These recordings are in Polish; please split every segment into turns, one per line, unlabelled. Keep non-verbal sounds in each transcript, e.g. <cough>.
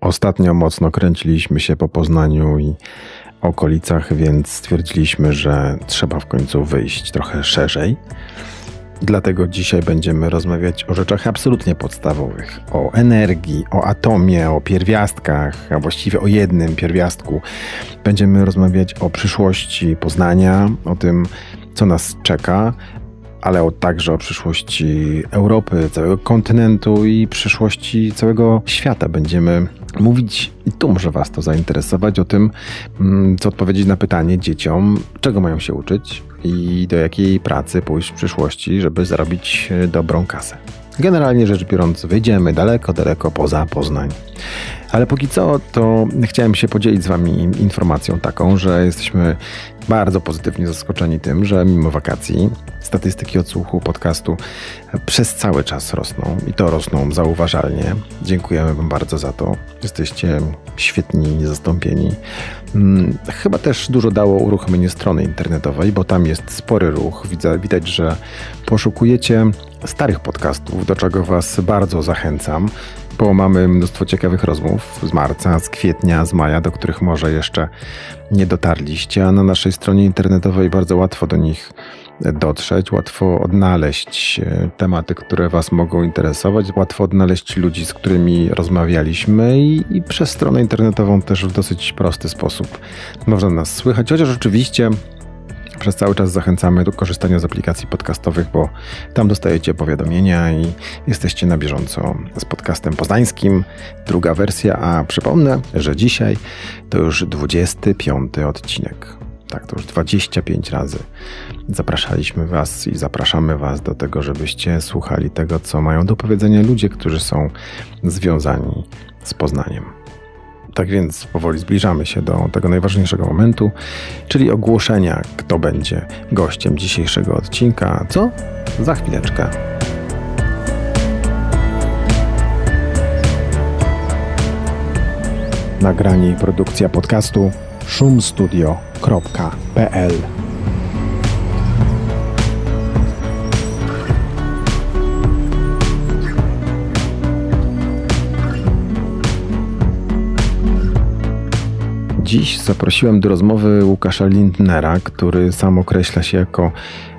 Ostatnio mocno kręciliśmy się po Poznaniu i okolicach, więc stwierdziliśmy, że trzeba w końcu wyjść trochę szerzej. Dlatego dzisiaj będziemy rozmawiać o rzeczach absolutnie podstawowych: o energii, o atomie, o pierwiastkach, a właściwie o jednym pierwiastku. Będziemy rozmawiać o przyszłości Poznania, o tym, co nas czeka, ale także o przyszłości Europy, całego kontynentu i przyszłości całego świata. Będziemy mówić, i tu może Was to zainteresować, o tym, mm, co odpowiedzieć na pytanie dzieciom, czego mają się uczyć i do jakiej pracy pójść w przyszłości, żeby zarobić e, dobrą kasę. Generalnie rzecz biorąc, wyjdziemy daleko, daleko poza Poznań. Ale póki co, to chciałem się podzielić z Wami informacją taką, że jesteśmy bardzo pozytywnie zaskoczeni tym, że mimo wakacji statystyki odsłuchu podcastu przez cały czas rosną i to rosną zauważalnie. Dziękujemy Wam bardzo za to. Jesteście świetni, niezastąpieni. Hmm, chyba też dużo dało uruchomienie strony internetowej, bo tam jest spory ruch. Widać, że poszukujecie starych podcastów, do czego Was bardzo zachęcam bo mamy mnóstwo ciekawych rozmów z marca, z kwietnia, z maja, do których może jeszcze nie dotarliście, a na naszej stronie internetowej bardzo łatwo do nich dotrzeć, łatwo odnaleźć e, tematy, które Was mogą interesować, łatwo odnaleźć ludzi, z którymi rozmawialiśmy i, i przez stronę internetową też w dosyć prosty sposób można nas słychać, chociaż oczywiście przez cały czas zachęcamy do korzystania z aplikacji podcastowych, bo tam dostajecie powiadomienia i jesteście na bieżąco z podcastem poznańskim. Druga wersja, a przypomnę, że dzisiaj to już 25 odcinek. Tak, to już 25 razy zapraszaliśmy Was i zapraszamy Was do tego, żebyście słuchali tego, co mają do powiedzenia ludzie, którzy są związani z Poznaniem. Tak więc powoli zbliżamy się do tego najważniejszego momentu, czyli ogłoszenia, kto będzie gościem dzisiejszego odcinka, co? Za chwileczkę. Nagranie i produkcja podcastu szumstudio.pl Dziś zaprosiłem do rozmowy Łukasza Lindnera, który sam określa się jako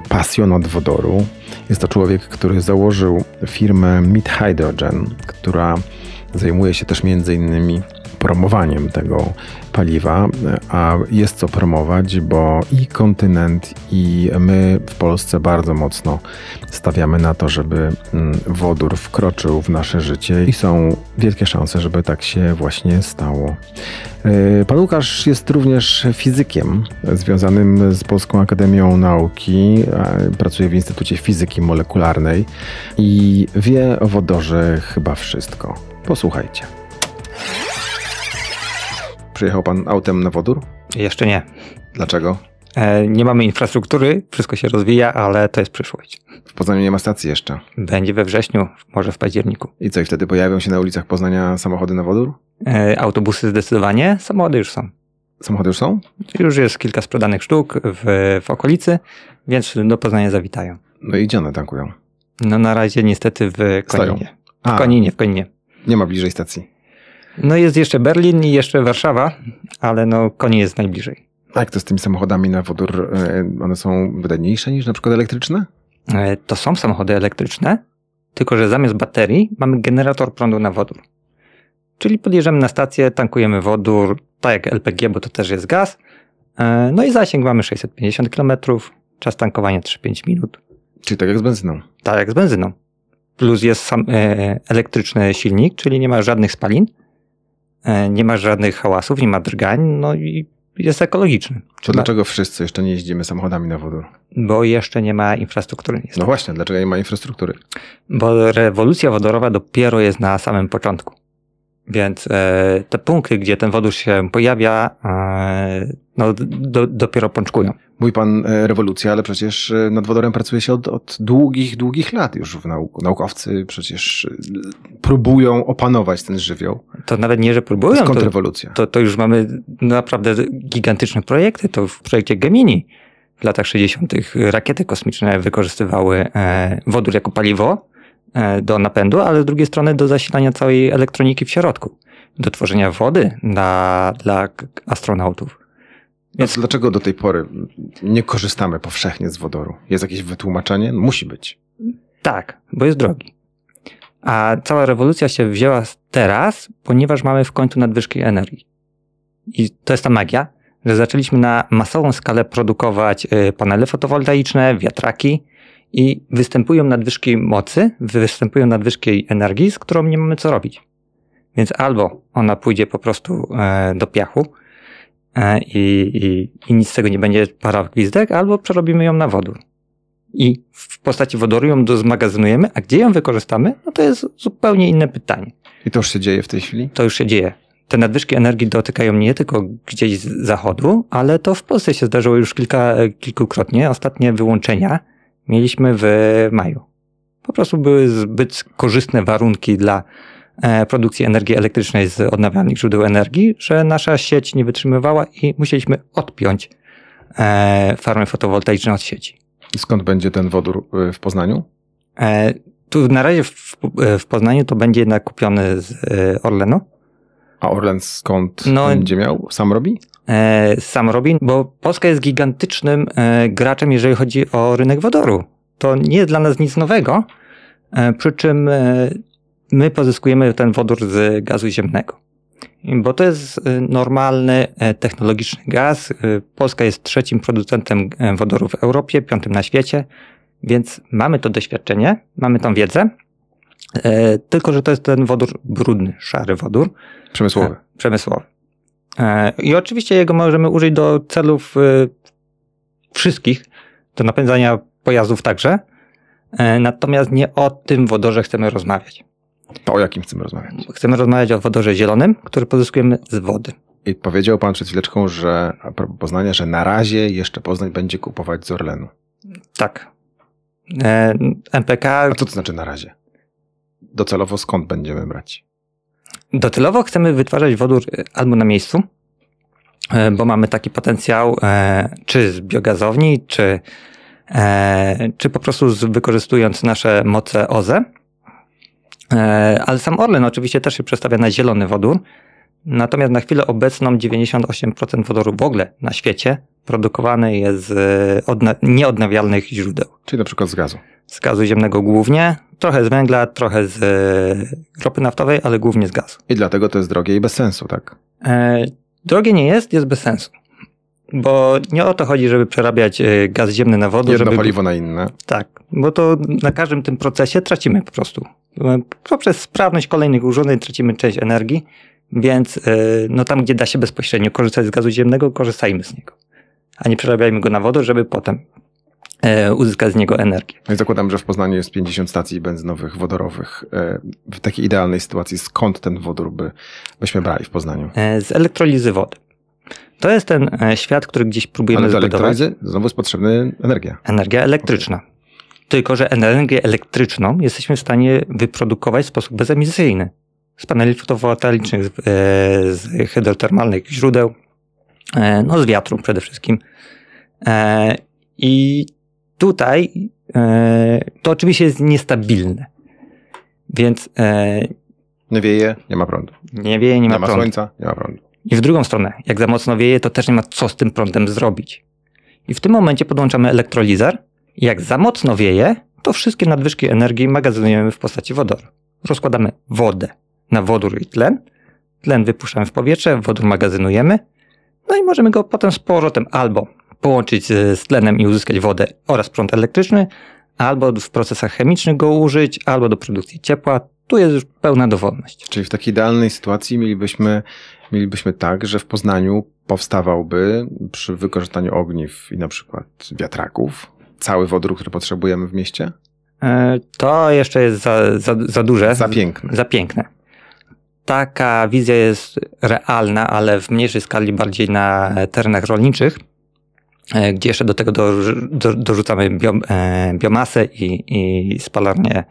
pasjonat wodoru. Jest to człowiek, który założył firmę Mid Hydrogen, która zajmuje się też między innymi promowaniem tego paliwa, a jest co promować, bo i kontynent, i my w Polsce bardzo mocno stawiamy na to, żeby mm, wodór wkroczył w nasze życie i są wielkie szanse, żeby tak się właśnie stało. E, pan Łukasz jest również fizykiem związanym z Polską Akademią Nauki. Pracuje w Instytucie Fizyki Molekularnej i wie o wodorze chyba wszystko. Posłuchajcie. Przyjechał pan autem na wodór?
Jeszcze nie.
Dlaczego?
E, nie mamy infrastruktury, wszystko się rozwija, ale to jest przyszłość.
W Poznaniu nie ma stacji jeszcze.
Będzie we wrześniu, może w październiku.
I co, i wtedy pojawią się na ulicach Poznania samochody na wodór?
E, autobusy zdecydowanie, samochody już są.
Samochody już są?
Już jest kilka sprzedanych sztuk w, w okolicy, więc do Poznania zawitają.
No i gdzie one tankują?
No na razie niestety w Koninie. W Koninie, w Koninie.
Nie ma bliżej stacji.
No jest jeszcze Berlin i jeszcze Warszawa, ale no Konin jest najbliżej.
A jak to z tymi samochodami na wodór? E, one są wydajniejsze niż na przykład elektryczne?
E, to są samochody elektryczne, tylko że zamiast baterii mamy generator prądu na wodór. Czyli podjeżdżamy na stację, tankujemy wodór, tak jak LPG, bo to też jest gaz. E, no i zasięg mamy 650 km, czas tankowania 3-5 minut.
Czyli tak jak z benzyną.
Tak jak z benzyną. Plus jest sam e, elektryczny silnik, czyli nie ma żadnych spalin. E, nie ma żadnych hałasów, nie ma drgań, no i jest ekologiczny.
To dlaczego wszyscy jeszcze nie jeździmy samochodami na wodór?
Bo jeszcze nie ma infrastruktury.
No właśnie, dlaczego nie ma infrastruktury?
Bo rewolucja wodorowa dopiero jest na samym początku. Więc e, te punkty, gdzie ten wodór się pojawia, e, no, do, dopiero pączkują.
Mówi pan e, rewolucja, ale przecież nad wodorem pracuje się od, od długich, długich lat już w nauk naukowcy przecież próbują opanować ten żywioł.
To nawet nie, że próbują.
To jest kontrrewolucja.
To, to już mamy naprawdę gigantyczne projekty. To w projekcie Gemini w latach 60. rakiety kosmiczne wykorzystywały wodór jako paliwo do napędu, ale z drugiej strony do zasilania całej elektroniki w środku. do tworzenia wody dla, dla astronautów.
Więc dlaczego do tej pory nie korzystamy powszechnie z wodoru? Jest jakieś wytłumaczenie? Musi być.
Tak, bo jest drogi. A cała rewolucja się wzięła teraz, ponieważ mamy w końcu nadwyżki energii. I to jest ta magia, że zaczęliśmy na masową skalę produkować y, panele fotowoltaiczne, wiatraki i występują nadwyżki mocy, występują nadwyżki energii, z którą nie mamy co robić. Więc albo ona pójdzie po prostu e, do piachu e, i, i, i nic z tego nie będzie para gwizdek, albo przerobimy ją na wodór. I w postaci wodoru ją zmagazynujemy, a gdzie ją wykorzystamy, no to jest zupełnie inne pytanie.
I to już się dzieje w tej chwili?
To już się dzieje. Te nadwyżki energii dotykają nie tylko gdzieś z zachodu, ale to w Polsce się zdarzyło już kilka, kilkukrotnie. Ostatnie wyłączenia mieliśmy w maju. Po prostu były zbyt korzystne warunki dla e, produkcji energii elektrycznej z odnawialnych źródeł energii, że nasza sieć nie wytrzymywała i musieliśmy odpiąć e, farmy fotowoltaiczne od sieci.
Skąd będzie ten wodór y, w Poznaniu?
E, tu na razie w, w Poznaniu to będzie jednak kupiony z Orlenu.
A Orlen skąd no, będzie miał? Sam robi?
E, sam robi, bo Polska jest gigantycznym e, graczem, jeżeli chodzi o rynek wodoru. To nie jest dla nas nic nowego, e, przy czym my pozyskujemy ten wodór z gazu ziemnego. Bo to jest normalny, technologiczny gaz. Polska jest trzecim producentem wodoru w Europie, piątym na świecie, więc mamy to doświadczenie, mamy tą wiedzę. Tylko, że to jest ten wodór brudny, szary wodór.
Przemysłowy.
Przemysłowy. E, I oczywiście jego możemy użyć do celów e, wszystkich, do napędzania pojazdów także. E, natomiast nie o tym wodorze chcemy rozmawiać.
To o jakim chcemy rozmawiać?
Chcemy rozmawiać o wodorze zielonym, który pozyskujemy z wody.
I powiedział pan przed chwileczką, że a propos Poznania, że na razie jeszcze Poznań będzie kupować z Orlenu.
Tak. E, MPK.
A co to znaczy na razie? Docelowo skąd będziemy brać?
Docelowo chcemy wytwarzać wodór e, albo na miejscu, e, bo mamy taki potencjał, e, czy z biogazowni, czy, czy po prostu wykorzystując nasze moce OZE. Ale sam Orlen oczywiście też się przestawia na zielony wodór. Natomiast na chwilę obecną 98% wodoru w ogóle na świecie produkowany jest z nieodnawialnych źródeł.
Czyli na przykład z gazu.
Z gazu ziemnego głównie, trochę z węgla, trochę z e, ropy naftowej, ale głównie z gazu.
I dlatego to jest drogie i bez sensu, tak?
E, drogie nie jest, jest bez sensu. Bo nie o to chodzi, żeby przerabiać e, gaz ziemny na wodę.
Jedno
żeby...
paliwo na inne.
Tak, bo to na każdym tym procesie tracimy po prostu. Poprzez sprawność kolejnych urządzeń tracimy część energii, więc no tam, gdzie da się bezpośrednio korzystać z gazu ziemnego, korzystajmy z niego. A nie przerabiajmy go na wodę, żeby potem uzyskać z niego energię.
No zakładam, że w Poznaniu jest 50 stacji benzynowych, wodorowych. E, w takiej idealnej sytuacji skąd ten wodór by, byśmy brali w Poznaniu?
E, z elektrolizy wody. To jest ten świat, który gdzieś próbujemy Ale do zbudować.
elektrolizy znowu jest potrzebna energia.
Energia elektryczna. Tylko, że energię elektryczną jesteśmy w stanie wyprodukować w sposób bezemisyjny. Z paneli fotowoltaicznych, z hydrotermalnych źródeł, no z wiatru przede wszystkim. I Tutaj e, to oczywiście jest niestabilne. Więc. E,
nie wieje, nie ma prądu.
Nie wieje, nie, nie ma,
ma
prądu.
słońca, nie ma prądu.
I w drugą stronę, jak za mocno wieje, to też nie ma co z tym prądem zrobić. I w tym momencie podłączamy elektrolizer. I jak za mocno wieje, to wszystkie nadwyżki energii magazynujemy w postaci wodoru. Rozkładamy wodę na wodór i tlen. Tlen wypuszczamy w powietrze, wodór magazynujemy. No i możemy go potem z powrotem albo połączyć z tlenem i uzyskać wodę oraz prąd elektryczny, albo w procesach chemicznych go użyć, albo do produkcji ciepła. Tu jest już pełna dowolność.
Czyli w takiej idealnej sytuacji mielibyśmy, mielibyśmy tak, że w Poznaniu powstawałby przy wykorzystaniu ogniw i na przykład wiatraków cały wodór, który potrzebujemy w mieście?
E, to jeszcze jest za, za, za duże.
Za piękne.
Za piękne. Taka wizja jest realna, ale w mniejszej skali, bardziej na terenach rolniczych. E, gdzie jeszcze do tego do, do, dorzucamy e, biomasę i, spalarnię,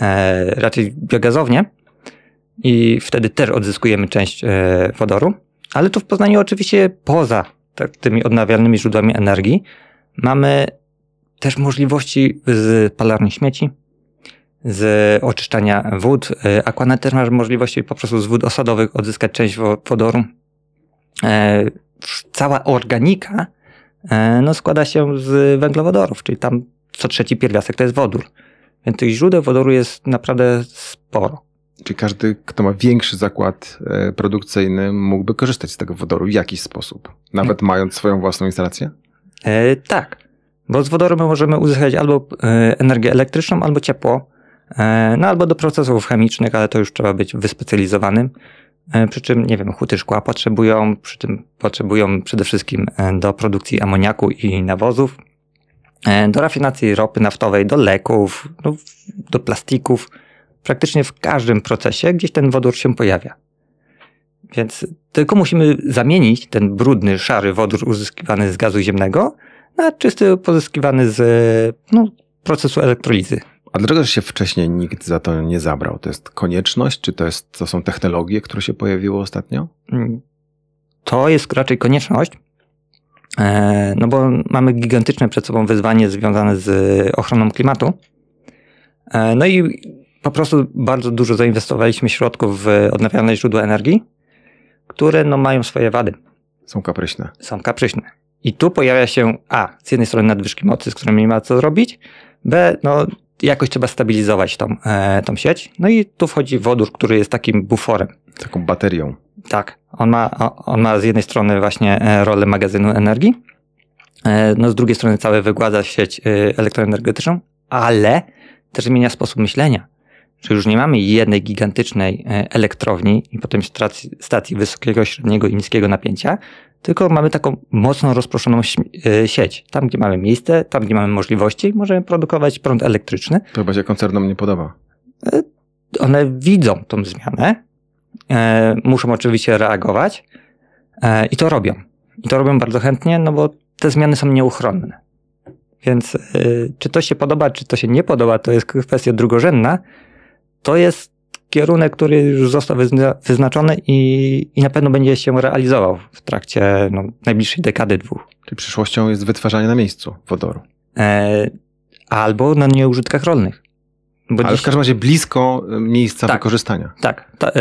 e, raczej biogazownię i wtedy też odzyskujemy część wodoru. Ale tu w Poznaniu oczywiście poza tak, tymi odnawialnymi źródłami energii mamy też możliwości z palarni śmieci, z oczyszczania wód. Aquanet też ma możliwości po prostu z wód osadowych odzyskać część wodoru. Cała organika no, składa się z węglowodorów, czyli tam co trzeci pierwiastek to jest wodór. Więc tych źródeł wodoru jest naprawdę sporo.
Czyli każdy, kto ma większy zakład e, produkcyjny, mógłby korzystać z tego wodoru w jakiś sposób, nawet hmm. mając swoją własną instalację?
E, tak, bo z wodoru my możemy uzyskać albo e, energię elektryczną, albo ciepło, e, no albo do procesów chemicznych, ale to już trzeba być wyspecjalizowanym. E, przy czym, nie wiem, huty szkła potrzebują, przy czym potrzebują przede wszystkim e, do produkcji amoniaku i nawozów, do rafinacji ropy naftowej, do leków, do, do plastików praktycznie w każdym procesie gdzieś ten wodór się pojawia. Więc tylko musimy zamienić ten brudny, szary wodór uzyskiwany z gazu ziemnego na czysty pozyskiwany z no, procesu elektrolizy.
A dlaczego się wcześniej nikt za to nie zabrał? To jest konieczność, czy to, jest, to są technologie, które się pojawiły ostatnio? Mm,
to jest raczej konieczność, e, no bo mamy gigantyczne przed sobą wyzwanie związane z ochroną klimatu. E, no i po prostu bardzo dużo zainwestowaliśmy środków w odnawialne źródła energii, które no, mają swoje wady.
Są kapryśne.
Są kapryśne. I tu pojawia się A, z jednej strony nadwyżki mocy, z którymi nie ma co zrobić, B, no jakoś trzeba stabilizować tą, e, tą sieć. No i tu wchodzi wodór, który jest takim buforem.
Taką baterią.
Tak. On ma, on ma z jednej strony właśnie e, rolę magazynu energii, e, no z drugiej strony cały wygładza sieć e, elektroenergetyczną, ale też zmienia sposób myślenia że już nie mamy jednej gigantycznej e, elektrowni i potem stacji, stacji wysokiego, średniego i niskiego napięcia, tylko mamy taką mocno rozproszoną e, sieć. Tam, gdzie mamy miejsce, tam, gdzie mamy możliwości, możemy produkować prąd elektryczny.
To chyba się koncernom nie podoba.
E, one widzą tą zmianę, muszą oczywiście reagować i to robią. I to robią bardzo chętnie, no bo te zmiany są nieuchronne. Więc czy to się podoba, czy to się nie podoba, to jest kwestia drugorzędna, to jest kierunek, który już został wyznaczony i, i na pewno będzie się realizował w trakcie no, najbliższej dekady, dwóch.
Czyli przyszłością jest wytwarzanie na miejscu wodoru. E,
albo na nieużytkach rolnych.
Bo Ale dziś... w każdym razie blisko e, miejsca tak, wykorzystania.
Tak, ta, e,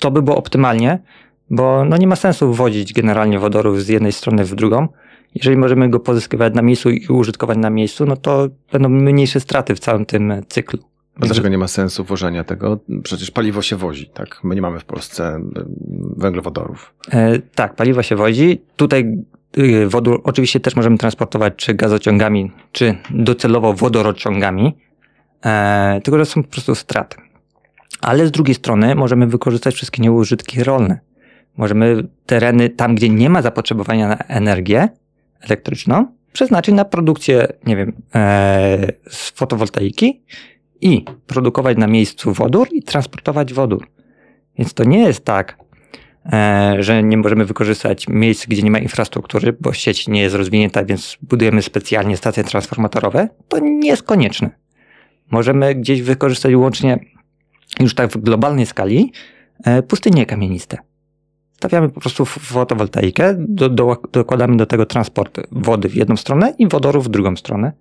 to by było optymalnie, bo no nie ma sensu wwodzić generalnie wodorów z jednej strony w drugą. Jeżeli możemy go pozyskiwać na miejscu i użytkować na miejscu, no to będą mniejsze straty w całym tym cyklu.
A dlaczego nie ma sensu wożenia tego? Przecież paliwo się wozi, tak? My nie mamy w Polsce węglowodorów.
E, tak, paliwo się wozi. Tutaj y, wodór oczywiście też możemy transportować czy gazociągami, czy docelowo wodorociągami, e, tylko że są po prostu straty. Ale z drugiej strony możemy wykorzystać wszystkie nieużytki rolne. Możemy tereny tam, gdzie nie ma zapotrzebowania na energię elektryczną, przeznaczyć na produkcję, nie wiem, e, z fotowoltaiki i produkować na miejscu wodór i transportować wodór. Więc to nie jest tak, e, że nie możemy wykorzystać miejsc, gdzie nie ma infrastruktury, bo sieć nie jest rozwinięta, więc budujemy specjalnie stacje transformatorowe. To nie jest konieczne. Możemy gdzieś wykorzystać łącznie już tak w globalnej skali e, pustynie kamieniste. Stawiamy po prostu fotowoltaikę, do, do, dokładamy do tego transport wody w jedną stronę i wodoru w drugą stronę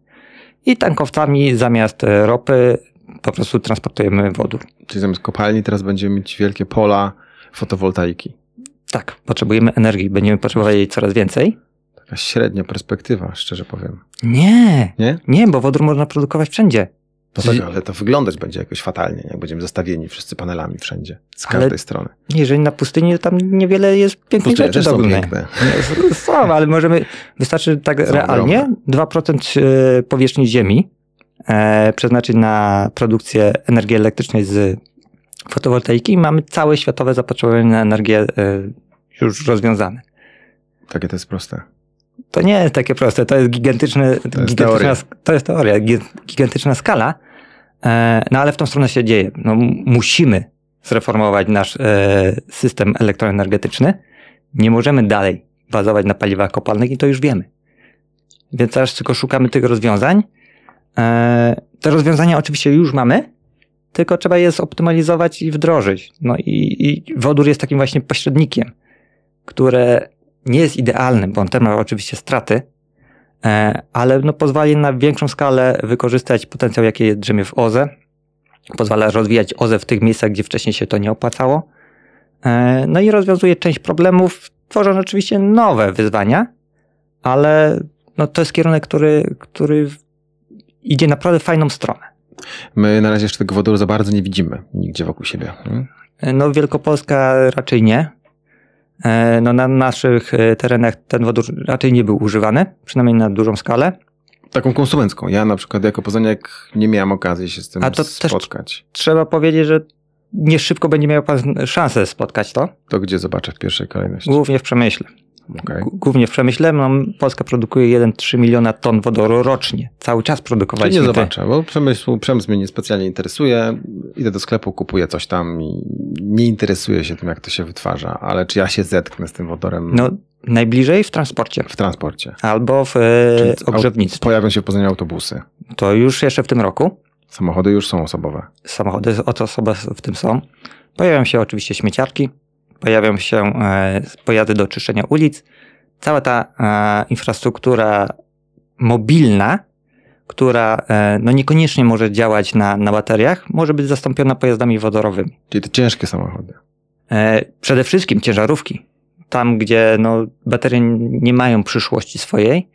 i tankowcami zamiast e, ropy po prostu transportujemy wodór.
Czyli zamiast kopalni teraz będziemy mieć wielkie pola fotowoltaiki.
Tak, potrzebujemy energii, będziemy potrzebować jej coraz więcej.
Taka średnia perspektywa, szczerze powiem.
Nie, nie, nie bo wodór można produkować wszędzie.
No tak, ale to wyglądać będzie jakoś fatalnie, jak będziemy zestawieni wszyscy panelami wszędzie, z każdej ale strony.
Jeżeli na pustyni, to tam niewiele jest pięknych Pustynie rzeczy
są piękne.
Są, ale możemy, wystarczy tak są realnie ogromne. 2% e, powierzchni ziemi e, przeznaczyć na produkcję energii elektrycznej z fotowoltaiki i mamy całe światowe zapotrzebowanie na energię e, już rozwiązane.
Takie to jest proste.
To nie jest takie proste, to jest gigantyczne, to jest gigantyczna, teoria. to jest teoria, gigantyczna skala, no ale w tą stronę się dzieje. No, musimy zreformować nasz e, system elektroenergetyczny. Nie możemy dalej bazować na paliwach kopalnych i to już wiemy. Więc teraz tylko szukamy tych rozwiązań. E, te rozwiązania oczywiście już mamy, tylko trzeba je zoptymalizować i wdrożyć. No i, i wodór jest takim właśnie pośrednikiem, które nie jest idealny, bo on też ma oczywiście straty, e, ale no pozwali na większą skalę wykorzystać potencjał, jaki drzemie w OZE pozwala rozwijać OZE w tych miejscach, gdzie wcześniej się to nie opłacało. E, no i rozwiązuje część problemów, tworząc oczywiście nowe wyzwania, ale no to jest kierunek, który, który idzie naprawdę w fajną stronę.
My na razie jeszcze tego wodoru za bardzo nie widzimy nigdzie wokół siebie. Hmm?
No Wielkopolska raczej nie. E, no na naszych e, terenach ten wodór raczej nie był używany, przynajmniej na dużą skalę.
Taką konsumencką. Ja na przykład jako poznaniak nie miałem okazji się z tym
A to
spotkać.
trzeba powiedzieć, że nie szybko będzie miał pan szansę spotkać to.
To gdzie zobaczę w pierwszej kolejności?
Głównie w Przemyśle.
Okay.
Głównie w Przemyśle. No, Polska produkuje 1,3 miliona ton wodoru rocznie. Cały czas produkowaliśmy.
Czyli nie zobaczę, bo przemysł, przemysł mnie niespecjalnie interesuje. Idę do sklepu, kupuję coś tam i nie interesuję się tym, jak to się wytwarza. Ale czy ja się zetknę z tym wodorem?
No, najbliżej w transporcie.
W transporcie.
Albo w e, ogrzewnictwie.
Pojawią się w Poznaniu autobusy.
To już jeszcze w tym roku.
Samochody już są osobowe.
Samochody osobowe w tym są. Pojawią się oczywiście śmieciarki, pojawią się e, pojazdy do czyszczenia ulic. Cała ta e, infrastruktura mobilna, która e, no niekoniecznie może działać na, na bateriach, może być zastąpiona pojazdami wodorowymi.
Czyli te ciężkie samochody.
Przede wszystkim ciężarówki. Tam, gdzie no, baterie nie mają przyszłości swojej,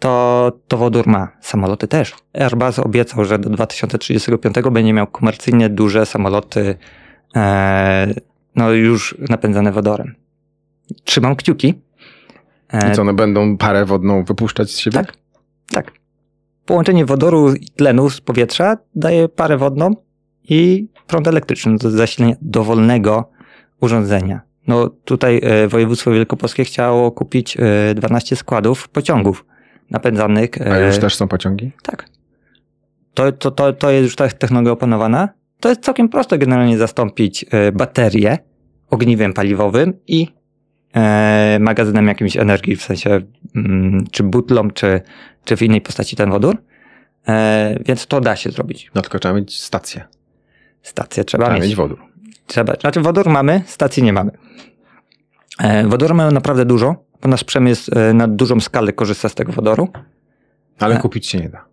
to, to wodór ma. Samoloty też. Airbus obiecał, że do 2035 będzie miał komercyjnie duże samoloty e, no już napędzane wodorem. Trzymam kciuki.
I co, one będą parę wodną wypuszczać z siebie?
Tak, tak. Połączenie wodoru i tlenu z powietrza daje parę wodną i prąd elektryczny do zasilenia dowolnego urządzenia. No tutaj e, województwo wielkopolskie chciało kupić 12 e, składów pociągów napędzanych.
A już też są pociągi?
Tak. To, to, to, to jest już ta technologia opanowana. To jest całkiem proste generalnie zastąpić e, baterię ogniwem paliwowym i e, magazynem jakimś energii, w sensie mm, czy butlą, czy, czy w innej postaci ten wodór. E, więc to da się zrobić.
No tylko trzeba mieć stację.
Stację trzeba,
trzeba
mieć.
mieć wodór.
Trzeba, znaczy wodór mamy, stacji nie mamy. Wodoru mają naprawdę dużo, bo nasz przemysł na dużą skalę korzysta z tego wodoru.
Ale kupić się nie da.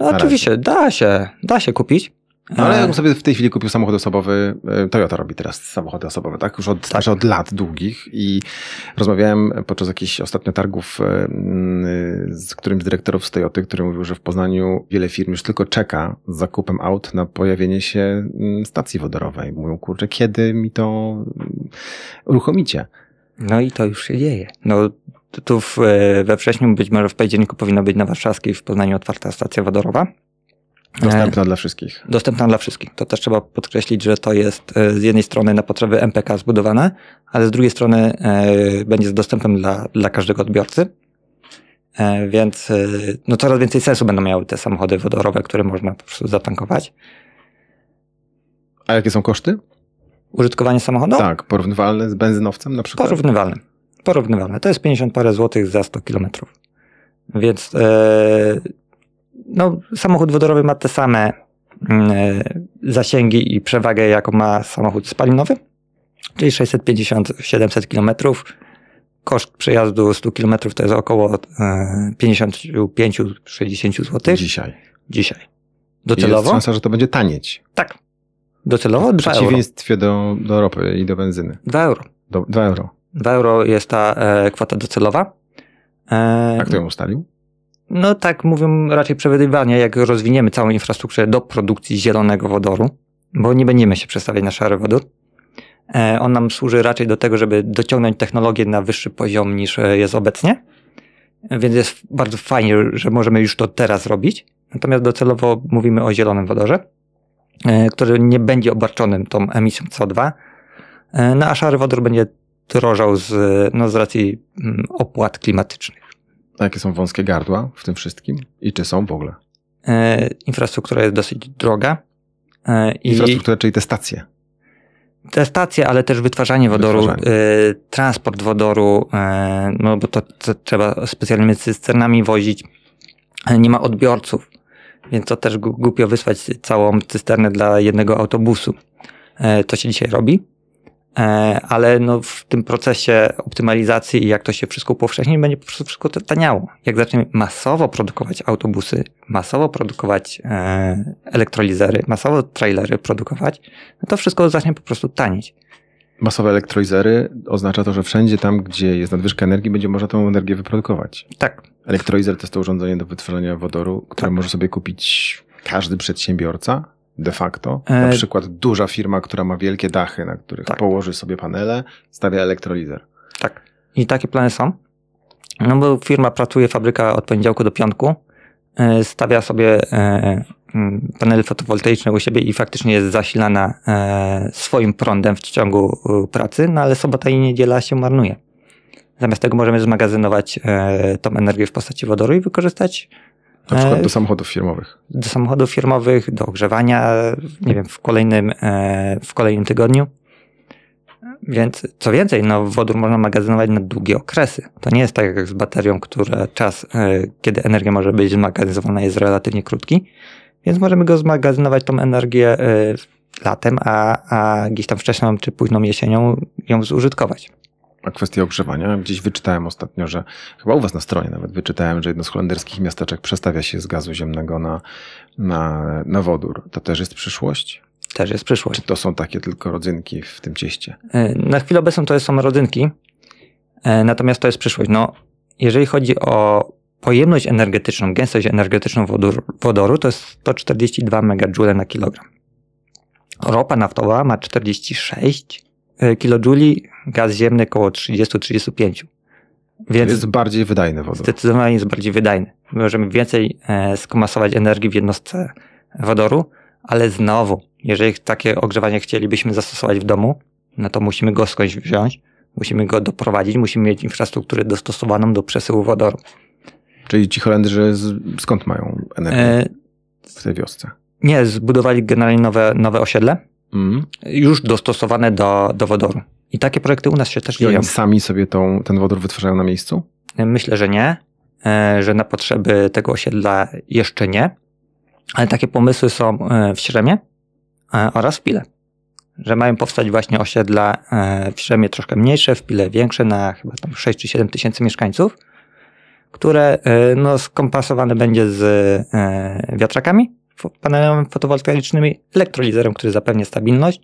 No oczywiście, da się, da się kupić.
No, ale jakbym sobie w tej chwili kupił samochód osobowy, e, Toyota robi teraz samochody osobowe, tak? Już od, tak. od lat długich i rozmawiałem podczas jakichś ostatnio targów e, z którymś z dyrektorów z Toyoty, który mówił, że w Poznaniu wiele firm już tylko czeka z zakupem aut na pojawienie się stacji wodorowej. Mówią, kurczę, kiedy mi to uruchomicie?
No i to już się dzieje. No tu w, e, we wrześniu, być może w październiku powinna być na Warszawskiej w Poznaniu otwarta stacja wodorowa.
Dostępna e, dla wszystkich.
Dostępna dla wszystkich. To też trzeba podkreślić, że to jest e, z jednej strony na potrzeby MPK zbudowane, ale z drugiej strony e, będzie dostępem dla, dla każdego odbiorcy. Więc no coraz więcej sensu będą miały te samochody wodorowe, które można po prostu zatankować.
A jakie są koszty?
Użytkowanie samochodu?
Tak, porównywalne z benzynowcem na przykład?
Porównywalne. Porównywalne. To jest 50 parę złotych za 100 kilometrów. Więc e, no, samochód wodorowy ma te same mm, e, zasięgi i przewagę, jaką ma samochód spalinowy, czyli 650-700 km. Koszt przejazdu 100 km to jest około 55-60 e, zł.
Dzisiaj.
Dzisiaj. Docelowo?
Jest szansa, że to będzie tanieć.
Tak. Docelowo 2
W przeciwieństwie do, do ropy i do benzyny.
2 euro.
2 euro.
2 euro jest ta e, kwota docelowa.
E, A kto ją ustalił?
No tak mówią raczej przewidywania, jak rozwiniemy całą infrastrukturę do produkcji zielonego wodoru, bo nie będziemy się przestawiać na szary wodór. E, on nam służy raczej do tego, żeby dociągnąć technologię na wyższy poziom niż e, jest obecnie. Więc jest bardzo fajnie, że możemy już to teraz robić. Natomiast docelowo mówimy o zielonym wodorze, e, który nie będzie obarczonym tą emisją CO2. No a szary wodór będzie drożał z, no, z racji mm, opłat klimatycznych.
A jakie są wąskie gardła w tym wszystkim? I czy są w ogóle?
E, infrastruktura jest dosyć droga.
E, infrastruktura, czyli te stacje.
Te stacje, ale też wytwarzanie wodoru, wytwarzanie. E, transport wodoru, e, no bo to, to, trzeba specjalnymi cysternami wozić. E, nie ma odbiorców, więc to też głupio wysłać całą cysternę dla jednego autobusu. To się dzisiaj robi. E, ale no w tym procesie optymalizacji i jak to się wszystko upowszechni, będzie po prostu wszystko taniało. Jak zaczniemy masowo produkować autobusy, masowo produkować e, elektrolizery, masowo trailery produkować, no to wszystko zacznie po prostu tanieć.
Masowe elektrolizery oznacza to, że wszędzie tam, gdzie jest nadwyżka energii, będzie można tą energię wyprodukować.
Tak.
Elektrolizer to jest to urządzenie do wytwarzania wodoru, które tak. może sobie kupić każdy przedsiębiorca de facto. Na e, przykład duża firma, która ma wielkie dachy, na których tak. położy sobie panele, stawia elektrolizer.
Tak. I takie plany są. No bo firma pracuje, fabryka od poniedziałku do piątku, e, stawia sobie e, panele fotowoltaiczne u siebie i faktycznie jest zasilana swoim prądem w ciągu pracy, no ale sobota i niedziela się marnuje. Zamiast tego możemy zmagazynować tą energię w postaci wodoru i wykorzystać
na przykład do samochodów firmowych.
Do samochodów firmowych, do ogrzewania, nie wiem, w kolejnym, e, w kolejnym tygodniu. Więc co więcej, no, wodór można magazynować na długie okresy. To nie jest tak jak z baterią, która czas, e, kiedy energia może być zmagazynowana, jest relatywnie krótki. Więc możemy go zmagazynować tą energię e, latem, a, a gdzieś tam wcześną czy późną jesienią ją zużytkować.
A kwestia ogrzewania. Gdzieś wyczytałem ostatnio, że chyba u was na stronie nawet wyczytałem, że jedno z holenderskich miasteczek przestawia się z gazu ziemnego na, na, na wodór. To też jest przyszłość?
Też jest przyszłość.
Czy to są takie tylko rodzynki w tym cieście?
E, na chwilę obecną to są rodzynki, e, natomiast to jest przyszłość. No, jeżeli chodzi o pojemność energetyczną, gęstość energetyczną wodoru, wodoru to jest 142 MJ na kilogram. Ropa naftowa ma 46 E, kilojuli, gaz ziemny około 30-35.
Więc jest bardziej wydajny wodór.
Zdecydowanie jest bardziej wydajny. Możemy więcej e, skomasować energii w jednostce wodoru, ale znowu, jeżeli takie ogrzewanie chcielibyśmy zastosować w domu, no to musimy go skądś wziąć, musimy go doprowadzić, musimy mieć infrastrukturę dostosowaną do przesyłu wodoru.
Czyli ci Holendrzy skąd mają energię e... w tej wiosce?
Nie, zbudowali generalnie nowe, nowe osiedle, mm. już dostosowane do, do wodoru. I takie projekty u nas się też I dzieją.
Oni sami sobie tą, ten wodór wytwarzają na miejscu?
Myślę, że nie, e, że na potrzeby tego osiedla jeszcze nie, ale takie pomysły są e, w Śremie e, oraz w Pile. Że mają powstać właśnie osiedla w Śremie troszkę mniejsze, w Pile większe, na chyba tam 6 czy 7 tysięcy mieszkańców, które no, skompasowane będzie z wiatrakami panelami fotowoltaicznymi, elektrolizerem, który zapewnia stabilność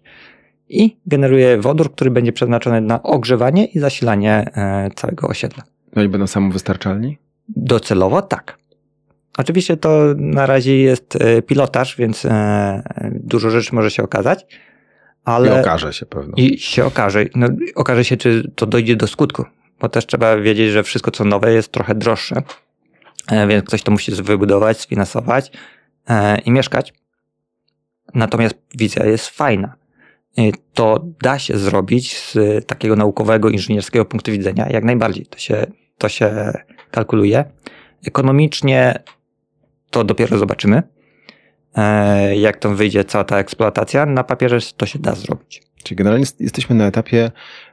i generuje wodór, który będzie przeznaczony na ogrzewanie i zasilanie e, całego osiedla.
No i będą samowystarczalni?
Docelowo tak. Oczywiście to na razie jest e, pilotaż, więc e, dużo rzeczy może się okazać. Ale
I okaże się pewno.
I się okaże. No, okaże się, czy to dojdzie do skutku. Bo też trzeba wiedzieć, że wszystko co nowe jest trochę droższe. Więc ktoś to musi wybudować, sfinansować. E, i mieszkać. Natomiast wizja jest fajna. To da się zrobić z takiego naukowego, inżynierskiego punktu widzenia, jak najbardziej. To się, to się kalkuluje. Ekonomicznie to dopiero zobaczymy, e, jak to wyjdzie cała ta eksploatacja. Na papierze to się da zrobić.
Czyli generalnie jesteśmy na etapie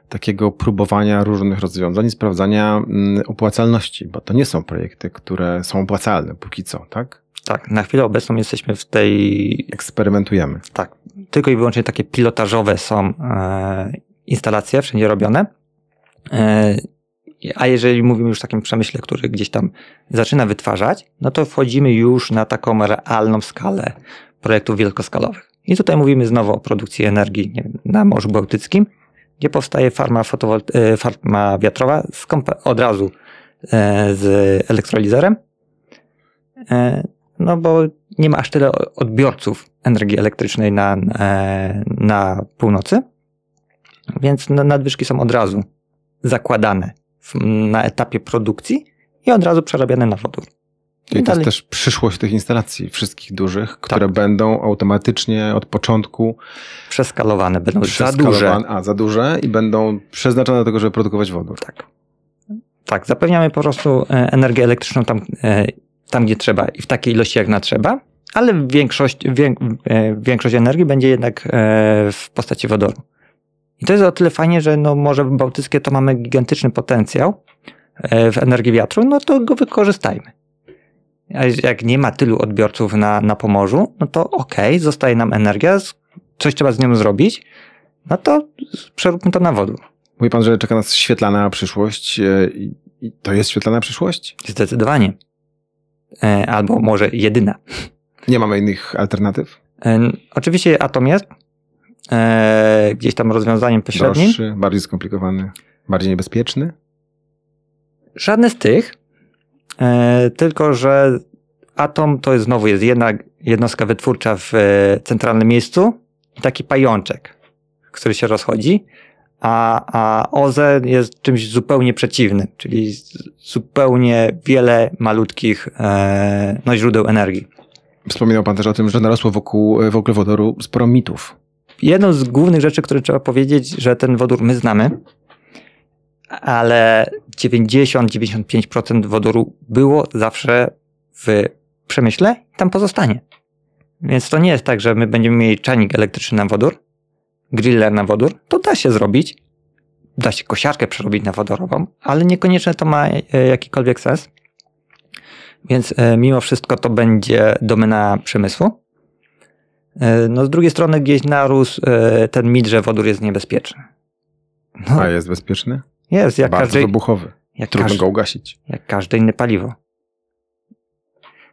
takiego próbowania różnych rozwiązań sprawdzania mm, opłacalności, bo to nie są projekty, które są opłacalne póki co, tak?
Tak, na chwilę obecną jesteśmy w tej.
Eksperymentujemy.
Tak. Tylko i wyłącznie takie pilotażowe są e, instalacje, wszędzie robione. E, a jeżeli mówimy już o takim przemyśle, który gdzieś tam zaczyna wytwarzać, no to wchodzimy już na taką realną skalę projektów wielkoskalowych. I tutaj mówimy znowu o produkcji energii wiem, na Morzu Bałtyckim, gdzie powstaje farma, fotowolt- e, farma wiatrowa od razu e, z elektrolizerem. E, no bo nie ma aż tyle odbiorców energii elektrycznej na, na północy, więc nadwyżki są od razu zakładane na etapie produkcji i od razu przerabiane na wodór.
I, I to jest też przyszłość tych instalacji, wszystkich dużych, które tak. będą automatycznie od początku
przeskalowane, będą za duże.
A, za duże i będą przeznaczone do tego, żeby produkować wodór.
Tak. Tak, zapewniamy po prostu e, energię elektryczną tam e, tam, gdzie trzeba i w takiej ilości, jak na trzeba, ale większość, wię, e, większość energii będzie jednak e, w postaci wodoru. I to jest o tyle fajnie, że no Morze Bałtyckie to mamy gigantyczny potencjał e, w energii wiatru, no to go wykorzystajmy. A jak nie ma tylu odbiorców na, na Pomorzu, no to okej, okay, zostaje nam energia, coś trzeba z nią zrobić, no to przeróbmy to na wodór.
Mówi pan, że czeka nas świetlana przyszłość. E, I to jest świetlana przyszłość?
Zdecydowanie. E, albo może jedyna.
Nie mamy innych alternatyw?
E, oczywiście atom jest. Gdzieś tam rozwiązaniem pośrednim.
Droższy, bardziej skomplikowany, bardziej niebezpieczny?
Żadne z tych. Tylko, że atom to jest znowu jest jedna jednostka wytwórcza w centralnym miejscu i taki pajączek, który się rozchodzi a, a OZE jest czymś zupełnie przeciwnym, czyli zupełnie wiele malutkich e, no, źródeł energii.
Wspominał Pan też o tym, że narosło wokół, wokół wodoru sporo mitów.
Jedną z głównych rzeczy, które trzeba powiedzieć, że ten wodór my znamy, ale 90-95% wodoru było zawsze w przemyśle i tam pozostanie. Więc to nie jest tak, że my będziemy mieli czajnik elektryczny na wodór, griller na wodór, to da się zrobić. Da się kosiarkę przerobić na wodorową, ale niekoniecznie to ma e, jakikolwiek sens. Więc e, mimo wszystko to będzie domena przemysłu. E, no z drugiej strony gdzieś narósł ten mit, że wodór jest niebezpieczny.
No, A jest bezpieczny?
Jest, jak
Bardzo
każdy,
wybuchowy. Jak Trudno każdy, go ugasić.
Jak każde inne paliwo.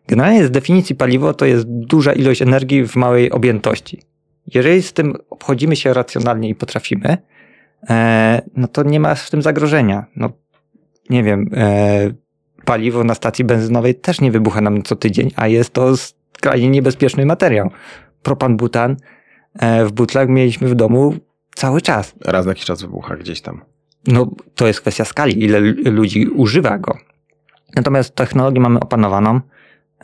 Generalnie z definicji paliwo to jest duża ilość energii w małej objętości. Jeżeli z tym obchodzimy się racjonalnie i potrafimy, e, no to nie ma w tym zagrożenia. No, nie wiem, e, paliwo na stacji benzynowej też nie wybucha nam co tydzień, a jest to skrajnie niebezpieczny materiał. Propan, butan e, w butlach mieliśmy w domu cały czas.
Raz na jakiś czas wybucha gdzieś tam.
No, to jest kwestia skali, ile ludzi używa go. Natomiast technologię mamy opanowaną.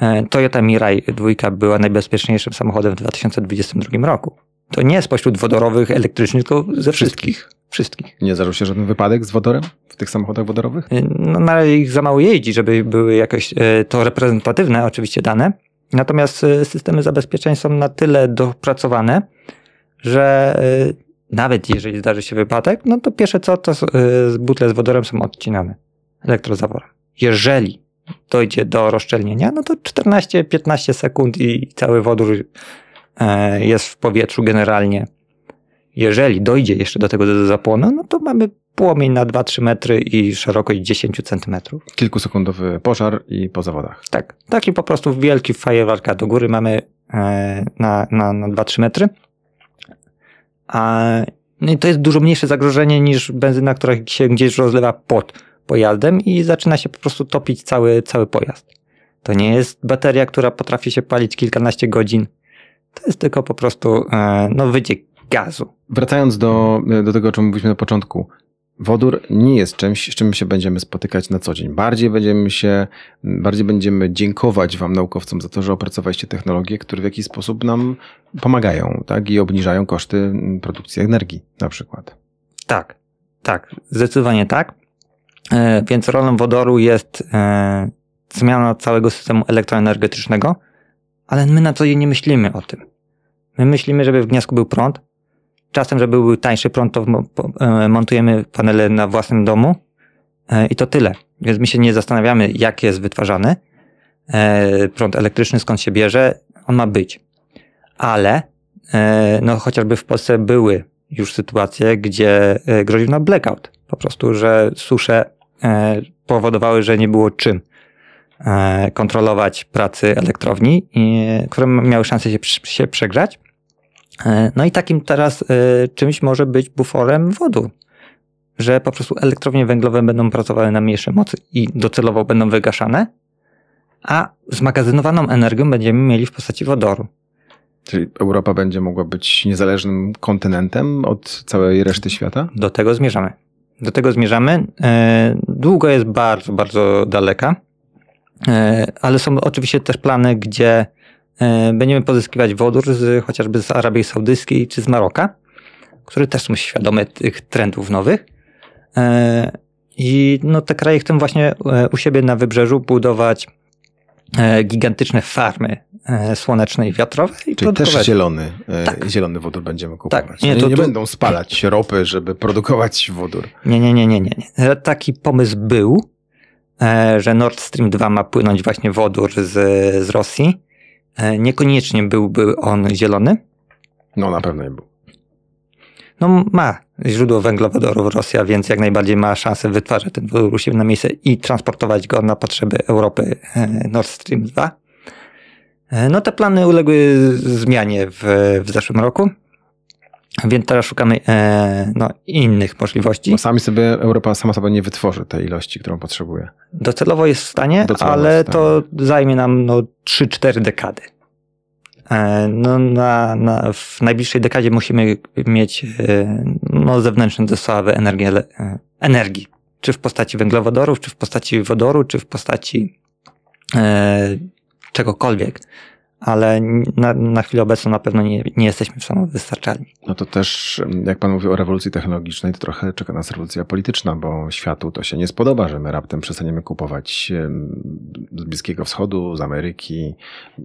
E, Toyota Mirai 2 była najbezpieczniejszym samochodem w 2022 roku. To nie spośród wodorowych, elektrycznych, tylko ze wszystkich. Wszystkich.
Nie zdarzył się żaden wypadek z wodorem w tych samochodach wodorowych?
E, no, na razie ich za mało jeździ, żeby były jakoś e, to reprezentatywne oczywiście dane. Natomiast systemy zabezpieczeń są na tyle dopracowane, że nawet jeżeli zdarzy się wypadek, no to pierwsze co, to butle z wodorem są odcinane elektrozaworem. Jeżeli dojdzie do rozszczelnienia, no to 14-15 sekund i cały wodór e, jest w powietrzu generalnie. Jeżeli dojdzie jeszcze do tego zapłonu, no to mamy płomień na 2-3 metry i szerokość 10 centymetrów.
Kilkusekundowy pożar i po zawodach.
Tak, taki po prostu wielki fajerwerka do góry mamy e, na, na, na 2-3 metry. A, no i to jest dużo mniejsze zagrożenie niż benzyna, która się gdzieś rozlewa pod pojazdem i zaczyna się po prostu topić cały, cały pojazd. To nie jest bateria, która potrafi się palić kilkanaście godzin. To jest tylko po prostu e, no, wyciek gazu.
Wracając do, do tego, o czym mówiliśmy na początku. Wodór nie jest czymś, z czym się będziemy spotykać na co dzień. Bardziej będziemy się, bardziej będziemy dziękować Wam, naukowcom, za to, że opracowaliście technologie, które w jakiś sposób nam pomagają, tak? I obniżają koszty produkcji energii, na przykład.
Tak, tak, zdecydowanie tak. E, więc rolą wodoru jest e, zmiana całego systemu elektroenergetycznego, ale my na co dzień nie myślimy o tym. My myślimy, żeby w gniazdku był prąd. Czasem, żeby był tańszy prąd, to e, montujemy panele na własnym domu i to tyle. Więc my się nie zastanawiamy, jak jest wytwarzany prąd elektryczny, skąd się bierze. On ma być. Ale no, chociażby w Polsce były już sytuacje, gdzie groził na blackout. Po prostu, że susze powodowały, że nie było czym e, kontrolować pracy elektrowni, które miały szansę się, się przegrzać. E, no i takim teraz czymś może być buforem wodór, że po prostu elektrownie węglowe będą pracowały na mniejsze mocy i docelowo będą wygaszane, a zmagazynowaną energię będziemy mieli w postaci wodoru.
Czyli Europa będzie mogła być niezależnym kontynentem od całej reszty świata?
Do tego zmierzamy. Do tego zmierzamy. E, długo jest bardzo, bardzo daleka, e, ale są oczywiście też plany, gdzie e, będziemy pozyskiwać wodór z, chociażby z Arabii Saudyjskiej czy z Maroka, które też są świadome tych trendów nowych. I no, te kraje chcą właśnie u siebie na wybrzeżu budować gigantyczne farmy E, słonecznej i wiatrowej.
Czyli produkować. też zielony, e, tak. zielony wodór będziemy kupować. Tak. Nie, to, nie, nie będą spalać ropy, żeby produkować wodór.
Nie, nie, nie, nie, nie. E, taki pomysł był, że Nord Stream 2 ma płynąć właśnie wodór z, z Rosji. Niekoniecznie byłby on zielony.
No na pewno nie był.
no ma źródło węglowodorów Rosja, więc jak najbardziej ma szansę wytwarzać ten wodór u siebie na miejsce i transportować go na potrzeby Europy Nord Stream 2. No te plany uległy zmianie w, w zeszłym roku. Więc teraz szukamy e, no, innych możliwości.
Bo sami sobie, Europa sama sobie nie wytworzy tej ilości, którą potrzebuje.
Docelowo jest w stanie, Docelowo ale w stanie. to zajmie nam no, 3-4 dekady. E, no, na, na, w najbliższej dekadzie musimy mieć e, no, zewnętrzne dostawy energii, e, energii. Czy w postaci węglowodorów, czy w postaci wodoru, czy w postaci e, czegokolwiek ale na, na chwilę obecną na pewno nie, nie jesteśmy samowystarczalni.
No to też, jak pan mówi o rewolucji technologicznej, to trochę czeka nas rewolucja polityczna, bo światu to się nie spodoba, że my raptem przestaniemy kupować z Bliskiego Wschodu, z Ameryki,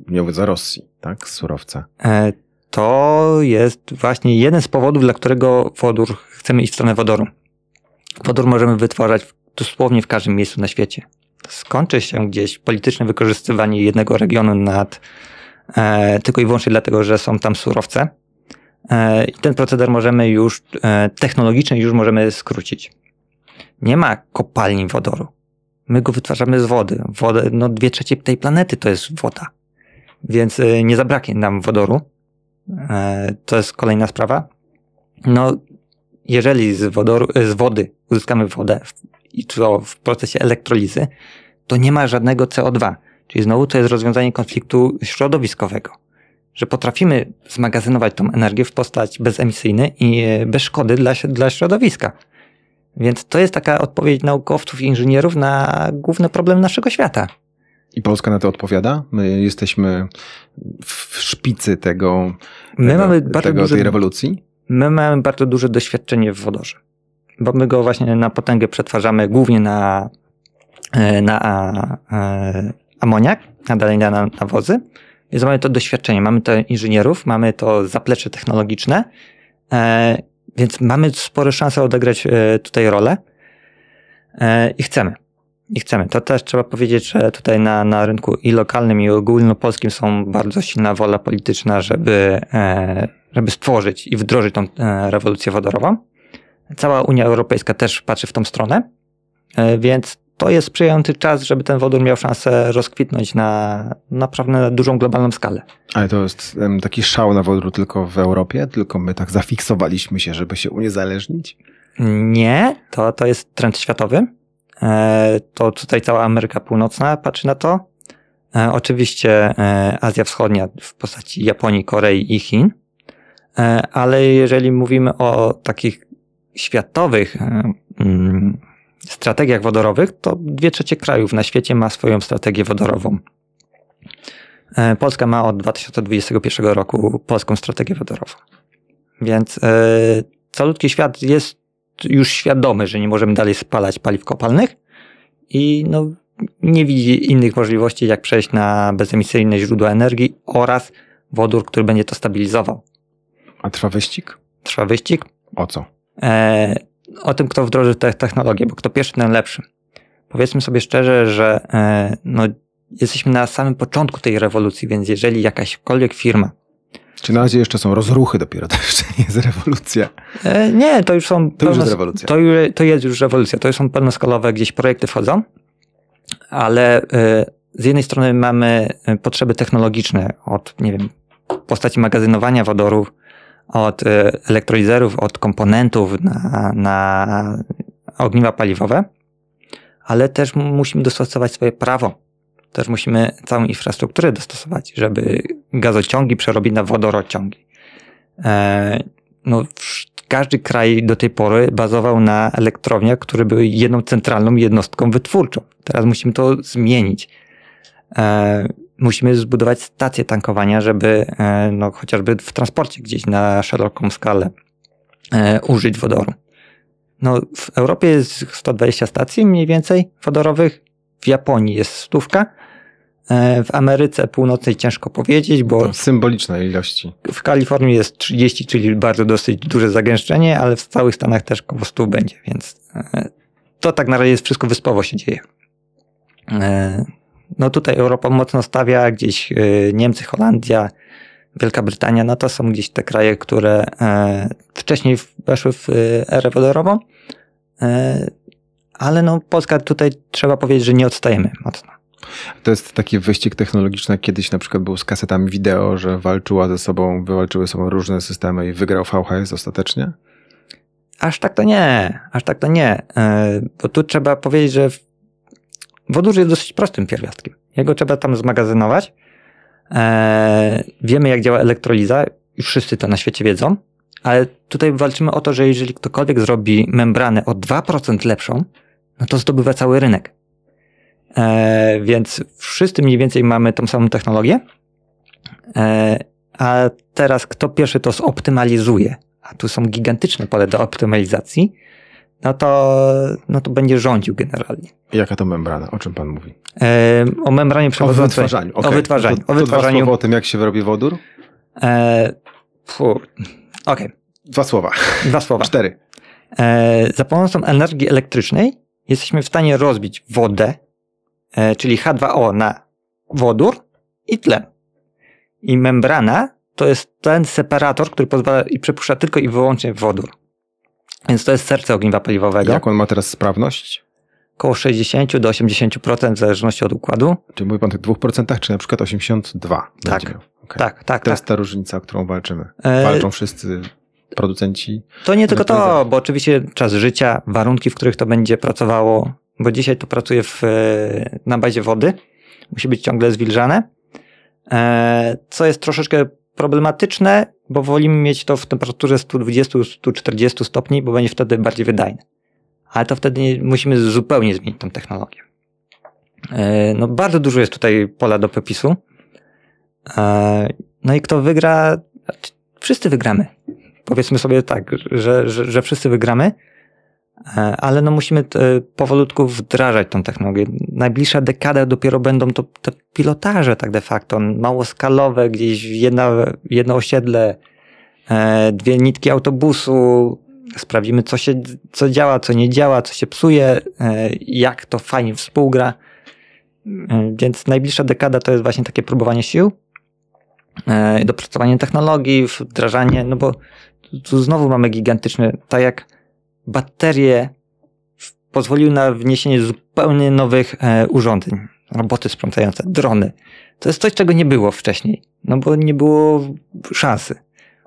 nie mówiąc o Rosji, tak, surowce.
E, to jest właśnie jeden z powodów, dla którego wodór, chcemy iść w stronę wodoru. Wodór możemy wytwarzać dosłownie w każdym miejscu na świecie. Skończy się gdzieś polityczne wykorzystywanie jednego regionu nad E, tylko i wyłącznie dlatego, że są tam surowce. E, I ten proceder możemy już, e, technologicznie już możemy skrócić. Nie ma kopalni wodoru. My go wytwarzamy z wody. Wodę, no dwie trzecie tej planety to jest woda. Więc nie zabraknie nam wodoru. To jest kolejna sprawa. No, jeżeli z, wodoru, z wody uzyskamy wodę i to w procesie elektrolizy, to nie ma żadnego CO2. Czyli znowu to jest rozwiązanie konfliktu środowiskowego, że potrafimy zmagazynować tą energię w postać bezemisyjny i e, bez szkody dla, dla środowiska. Więc to jest taka odpowiedź naukowców i inżynierów na główny problem naszego świata.
I Polska na to odpowiada? My jesteśmy w szpicy tego,
my tego, mamy bardzo
tego, tej rewolucji?
My mamy bardzo duże doświadczenie w wodorze, bo my go właśnie na potęgę przetwarzamy głównie na, e, na e, amoniak, a dalej na nawozy. Więc mamy to doświadczenie, mamy to inżynierów, mamy to zaplecze technologiczne, e, więc mamy spore szanse odegrać e, tutaj rolę e, i chcemy. I chcemy. To też trzeba powiedzieć, że tutaj na, na rynku i lokalnym, i ogólnopolskim są bardzo silna wola polityczna, żeby, e, żeby stworzyć i wdrożyć tą rewolucję wodorową. Cała Unia Europejska też patrzy w tą stronę, e, więc to jest sprzyjający czas, żeby ten wodór miał szansę rozkwitnąć na naprawdę na dużą globalną skalę.
Ale to jest taki szał na wodór tylko w Europie? Tylko my tak zafiksowaliśmy się, żeby się uniezależnić?
Nie, to, to jest trend światowy. E, to tutaj cała Ameryka Północna patrzy na to. E, oczywiście Azja Wschodnia w postaci Japonii, Korei i Chin. Ale jeżeli mówimy o takich światowych mm, strategiach wodorowych, to dwie trzecie krajów na świecie ma swoją strategię wodorową. E, Polska ma od 2021 roku polską strategię wodorową. Więc e, calutki świat jest już świadomy, że nie możemy dalej spalać paliw kopalnych i no, nie widzi innych możliwości, jak przejść na bezemisyjne źródła energii oraz wodór, który będzie to stabilizował.
A trwa wyścig?
Trwa wyścig.
O co?
E, o tym, kto wdroży tę technologię, bo kto pierwszy, ten lepszy. Powiedzmy sobie szczerze, że e, no, jesteśmy na samym początku tej rewolucji, więc jeżeli jakaśkolwiek firma.
Czy na razie jeszcze są rozruchy dopiero, <laughs> to jeszcze nie jest rewolucja?
E, nie, to już są.
To już jest rewolucja.
To, to jest już rewolucja. To już są pełnoskalowe gdzieś projekty wchodzą, ale e, z jednej strony mamy potrzeby technologiczne od, nie wiem, postaci magazynowania wodorów, od y, elektrolizerów, od komponentów na, na ogniwa paliwowe, ale też musimy dostosować swoje prawo. Też musimy całą infrastrukturę dostosować, żeby gazociągi przerobić na wodorociągi. E, no, każdy kraj do tej pory bazował na elektrowniach, które były jedną centralną jednostką wytwórczą. Teraz musimy to zmienić. Musimy zbudować stacje tankowania, żeby e, no, chociażby w transporcie gdzieś na szeroką skalę e, użyć wodoru. No, w Europie jest 120 stacji mniej więcej wodorowych, w Japonii jest stówka, e, w Ameryce Północnej ciężko powiedzieć, bo.
Symboliczne ilości.
W Kalifornii jest 30, czyli bardzo dosyć duże zagęszczenie, ale w całych Stanach też około 100 będzie, więc to tak na razie jest wszystko wyspowo się dzieje. No tutaj Europa mocno stawia, gdzieś y, Niemcy, Holandia, Wielka Brytania, no to są gdzieś te kraje, które e, wcześniej weszły w e, erę wodorową, e, ale no Polska tutaj trzeba powiedzieć, że nie odstajemy mocno.
To jest taki wyścig technologiczny, jak kiedyś na przykład był z kasetami wideo, że walczyła ze sobą, wywalczyły sobą różne systemy i wygrał VHS ostatecznie?
Aż tak to nie, aż tak to nie. E, bo tu trzeba powiedzieć, że wodór jest dosyć prostym pierwiastkiem. Jego trzeba tam zmagazynować. E, wiemy, jak działa elektroliza i wszyscy to na świecie wiedzą, ale tutaj walczymy o to, że jeżeli ktokolwiek zrobi membranę o 2% lepszą, no to zdobywa cały rynek. E, więc wszyscy mniej więcej mamy tą samą technologię, e, a teraz kto pierwszy to zoptymalizuje, a tu są gigantyczne pole do optymalizacji, no to, no to będzie rządził generalnie.
Jaka to membrana? O czym pan mówi?
E, o membranie przewodzącej.
O wytwarzaniu. Okay.
O wytwarzaniu.
To, to,
o wytwarzaniu.
Dwa o tym, jak się wyrobi wodór?
E, Okej. Okay.
Dwa słowa.
Dwa słowa. <laughs>
Cztery.
E, za pomocą energii elektrycznej jesteśmy w stanie rozbić wodę, e, czyli H2O na wodór i tlen. I membrana to jest ten separator, który pozwala i przepuszcza tylko i wyłącznie wodór. Więc to jest serce ogniwa paliwowego.
Jak on ma teraz sprawność?
Około 60 do 80% w zależności od układu.
Czy mówi pan o tych 2%, czy na przykład 82?
Tak,
okay.
tak, tak.
To
tak.
jest ta różnica, o którą walczymy. Walczą wszyscy producenci.
To nie tylko to, bo oczywiście czas życia, warunki, w których to będzie pracowało, bo dzisiaj to pracuje w, na bazie wody. Musi być ciągle zwilżane. E, co jest troszeczkę problematyczne, bo wolimy mieć to w temperaturze 120-140 stopni, bo będzie wtedy bardziej wydajne. Ale to wtedy musimy zupełnie zmienić tą technologię. E, no bardzo dużo jest tutaj pola do popisu. E, no i kto wygra, wszyscy wygramy. Powiedzmy sobie tak, że, że, że wszyscy wygramy, ale no musimy powolutku wdrażać tą technologię. Najbliższa dekada dopiero będą to te pilotaże tak de facto, małoskalowe, gdzieś jedna, jedno osiedle, dwie nitki autobusu, sprawdzimy co się, co działa, co nie działa, co się psuje, jak to fajnie współgra. Więc najbliższa dekada to jest właśnie takie próbowanie sił, dopracowanie technologii, wdrażanie, no bo tu znowu mamy gigantyczne, tak jak baterie pozwoliły na wniesienie zupełnie nowych urządzeń, roboty sprzątające, drony. To jest coś, czego nie było wcześniej, no bo nie było szansy.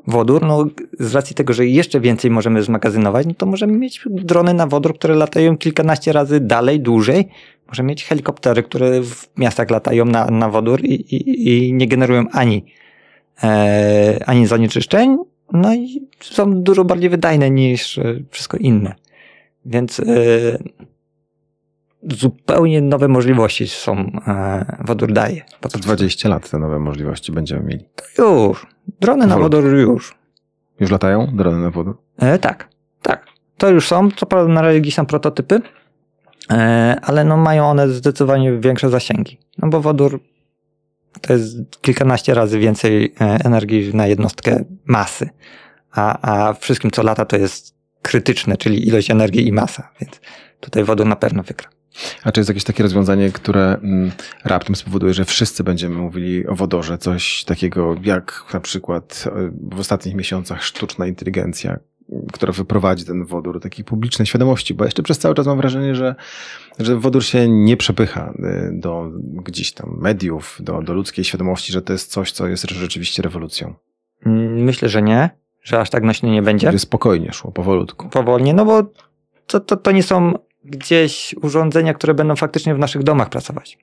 Wodór, no z racji tego, że jeszcze więcej możemy zmagazynować, no to możemy mieć drony na wodór, które latają kilkanaście razy dalej, dłużej. Możemy mieć helikoptery, które w miastach latają na, na wodór i, i, i nie generują ani, e, ani zanieczyszczeń, no i są dużo bardziej wydajne niż wszystko inne. Więc e, zupełnie nowe możliwości są, e, wodór daje.
Po 20 lat te nowe możliwości będziemy mieli.
Już. Drony na wodór już.
Już latają drony na wodór?
E, tak, tak. To już są. Co prawda na razie są prototypy, e, ale no mają one zdecydowanie większe zasięgi. No bo wodór to jest kilkanaście razy więcej energii na jednostkę masy. A, a wszystkim co lata to jest krytyczne, czyli ilość energii i masa. Więc tutaj wodór na pewno wygra.
A czy jest jakieś takie rozwiązanie, które mm, raptem spowoduje, że wszyscy będziemy mówili o wodorze? Coś takiego jak na przykład w ostatnich miesiącach sztuczna inteligencja, która wyprowadzi ten wodór do takiej publicznej świadomości, bo jeszcze przez cały czas mam wrażenie, że, że wodór się nie przepycha do gdzieś tam mediów, do, do ludzkiej świadomości, że to jest coś, co jest rzeczywiście rewolucją.
Myślę, że nie, że aż tak nośny nie będzie.
Że spokojnie szło, powolutku.
Powolnie, no bo to, to, to nie są gdzieś urządzenia, które będą faktycznie w naszych domach pracować.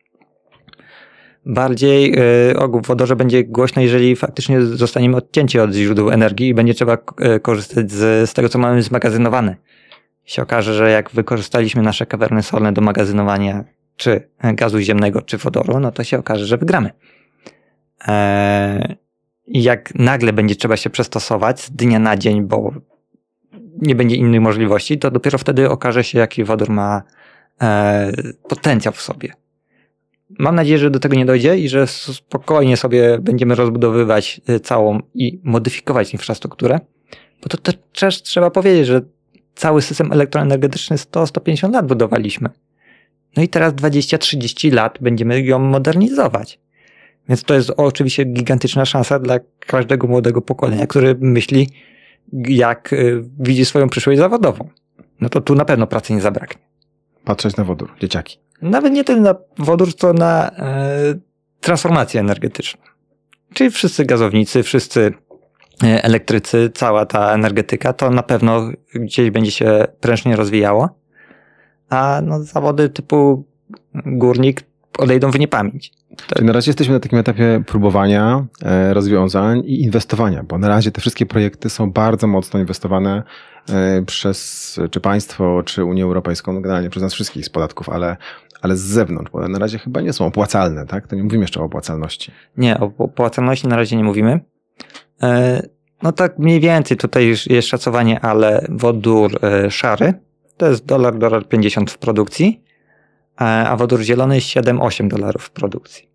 Bardziej yy, o wodorze będzie głośno, jeżeli faktycznie zostaniemy odcięci od źródeł energii i będzie trzeba yy, korzystać z, z tego, co mamy zmagazynowane. Się okaże, że jak wykorzystaliśmy nasze kawerny solne do magazynowania czy gazu ziemnego, czy wodoru, no to się okaże, że wygramy. Eee, jak nagle będzie trzeba się przystosować z dnia na dzień, bo nie będzie innych możliwości, to dopiero wtedy okaże się, jaki wodór ma e, potencjał w sobie. Mam nadzieję, że do tego nie dojdzie i że spokojnie sobie będziemy rozbudowywać całą i modyfikować infrastrukturę, bo to też trzeba powiedzieć, że cały system elektroenergetyczny 100-150 lat budowaliśmy. No i teraz 20-30 lat będziemy ją modernizować. Więc to jest oczywiście gigantyczna szansa dla każdego młodego pokolenia, który myśli, jak y, widzi swoją przyszłość zawodową. No to tu na pewno pracy nie zabraknie.
Patrzeć na wodór, dzieciaki.
Nawet nie tyle na wodór, co na e, transformację energetyczną. Czyli wszyscy gazownicy, wszyscy e, elektrycy, cała ta energetyka, to na pewno gdzieś będzie się prężnie rozwijało. A no, zawody typu górnik odejdą w niepamięć.
Czyli na razie jesteśmy na takim etapie próbowania e, rozwiązań i inwestowania, bo na razie te wszystkie projekty są bardzo mocno inwestowane przez czy państwo, czy Unię Europejską, no generalnie przez nas wszystkich z podatków, ale, ale z zewnątrz, bo na razie chyba nie są opłacalne, tak? To nie mówimy jeszcze o opłacalności.
Nie, o opłacalności na razie nie mówimy. E, no tak mniej więcej tutaj jest szacowanie, ale wodór szary to jest dolar, dolar 50 w produkcji E, a wodór zielony jest 7-8 dolarów w produkcji.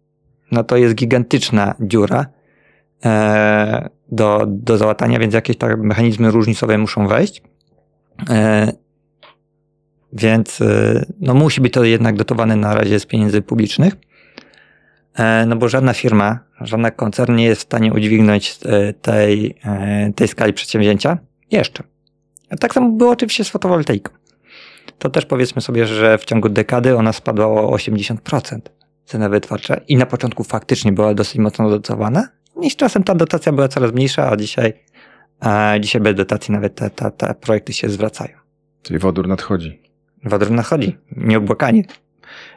No to jest gigantyczna dziura e, do, do załatania, więc jakieś tak mechanizmy różnicowe muszą wejść. E, więc no musi być to jednak dotowane na razie z pieniędzy publicznych. No bo żadna firma, żadna koncern nie jest w stanie udźwignąć tej, tej skali przedsięwzięcia jeszcze. Tak samo było oczywiście z fotowoltaiką to też powiedzmy sobie, że w ciągu dekady ona spadła o 80% cena wytwórcza i na początku faktycznie była dosyć mocno dotowana. I z czasem ta dotacja była coraz mniejsza, a dzisiaj, a dzisiaj bez dotacji nawet te, te, te projekty się zwracają.
Czyli wodór nadchodzi.
Wodór nadchodzi, nieobłokanie.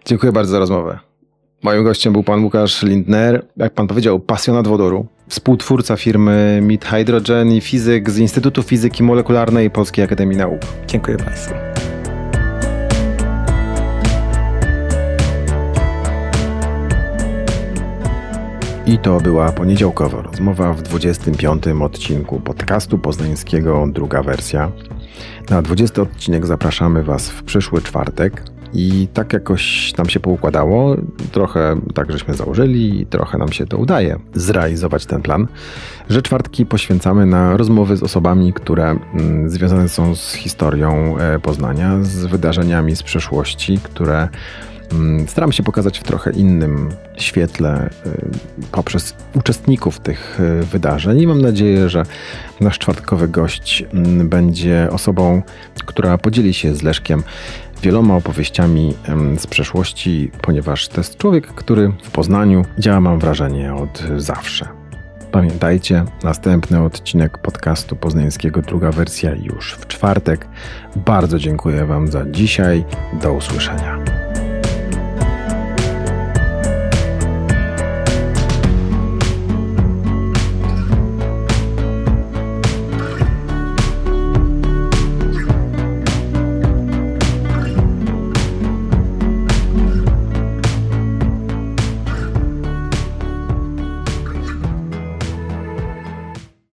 Dziękuję bardzo za rozmowę. Moim gościem był pan Łukasz Lindner, jak pan powiedział, pasjonat wodoru, współtwórca firmy Mid Hydrogen i fizyk z Instytutu Fizyki Molekularnej Polskiej Akademii Nauk.
Dziękuję państwu.
I to była poniedziałkowa rozmowa w 25. odcinku podcastu poznańskiego, druga wersja. Na 20 odcinek zapraszamy Was w przyszły czwartek. I tak jakoś nam się poukładało, trochę tak żeśmy założyli i trochę nam się to udaje zrealizować ten plan, że czwartki poświęcamy na rozmowy z osobami, które mm, związane są z historią e, Poznania, z wydarzeniami z przeszłości, które staram się pokazać w trochę innym świetle y, poprzez uczestników tych y, wydarzeń i mam nadzieję, że nasz czwartkowy gość mm, będzie osobą, która podzieli się z Leszkiem wieloma opowieściami z przeszłości, ponieważ to jest człowiek, który w Poznaniu działa, mam wrażenie, od zawsze. Pamiętajcie, następny odcinek podcastu poznańskiego, druga wersja już w czwartek. Bardzo dziękuję Wam za dzisiaj. Do usłyszenia.